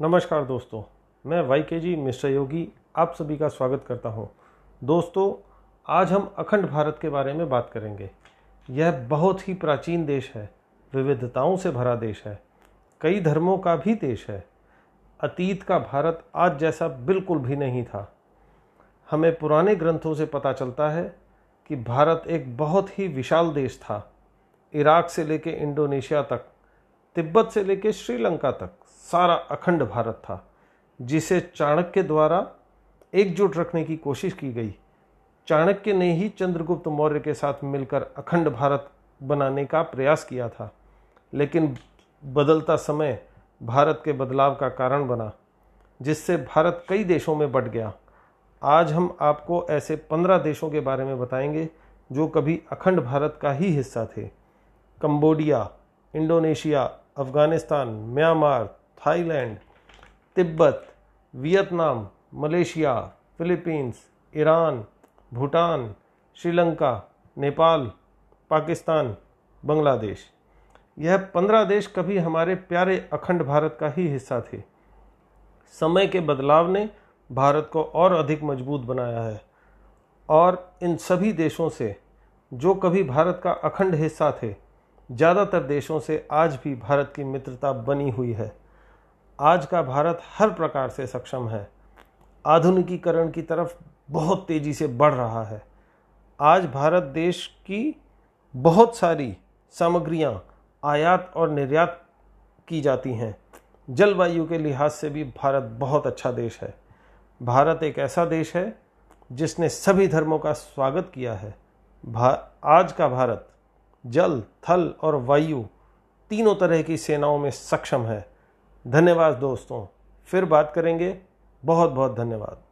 नमस्कार दोस्तों, मैं वाई के जी मिस्टर योगी, आप सभी का स्वागत करता हूँ। दोस्तों, आज हम अखंड भारत के बारे में बात करेंगे। यह बहुत ही प्राचीन देश है, विविधताओं से भरा देश है, कई धर्मों का भी देश है। अतीत का भारत आज जैसा बिल्कुल भी नहीं था। हमें पुराने ग्रंथों से पता चलता है कि भारत एक बहुत ही विशाल देश था, इराक से लेकर इंडोनेशिया तक, तिब्बत से लेकर श्रीलंका तक। सारा अखंड भारत था, जिसे चाणक्य द्वारा एकजुट रखने की कोशिश की गई। चाणक्य ने ही चंद्रगुप्त मौर्य के साथ मिलकर अखंड भारत बनाने का प्रयास किया था, लेकिन बदलता समय भारत के बदलाव का कारण बना, जिससे भारत कई देशों में बट गया। आज हम आपको ऐसे पंद्रह देशों के बारे में बताएँगे, जो कभी अखंड भारत का ही हिस्सा थे। Cambodia, Indonesia, Afghanistan, Myanmar Thailand, Tibet, Vietnam, Malaysia, Philippines, Iran, Bhutan, Sri Lanka, Nepal, Pakistan, Bangladesh. यह पंद्रह देश कभी हमारे प्यारे अखंड भारत का ही हिस्सा थे। समय के बदलाव ने भारत को और अधिक मज़बूत बनाया है। और इन सभी देशों से जो कभी भारत का अखंड हिस्सा थे, ज़्यादातर देशों से आज भी भारत की मित्रता बनी हुई है। आज का भारत हर प्रकार से सक्षम है। आधुनिकीकरण की तरफ़ बहुत तेज़ी से बढ़ रहा है। आज भारत देश की बहुत सारी सामग्रियाँ आयात और निर्यात की जाती हैं। जलवायु के लिहाज से भी भारत बहुत अच्छा देश है। भारत एक ऐसा देश है जिसने सभी धर्मों का स्वागत किया है। आज का भारत जल, थल और वायु तीनों तरह की सेनाओं में सक्षम है। धन्यवाद दोस्तों फिर बात करेंगे। बहुत बहुत धन्यवाद।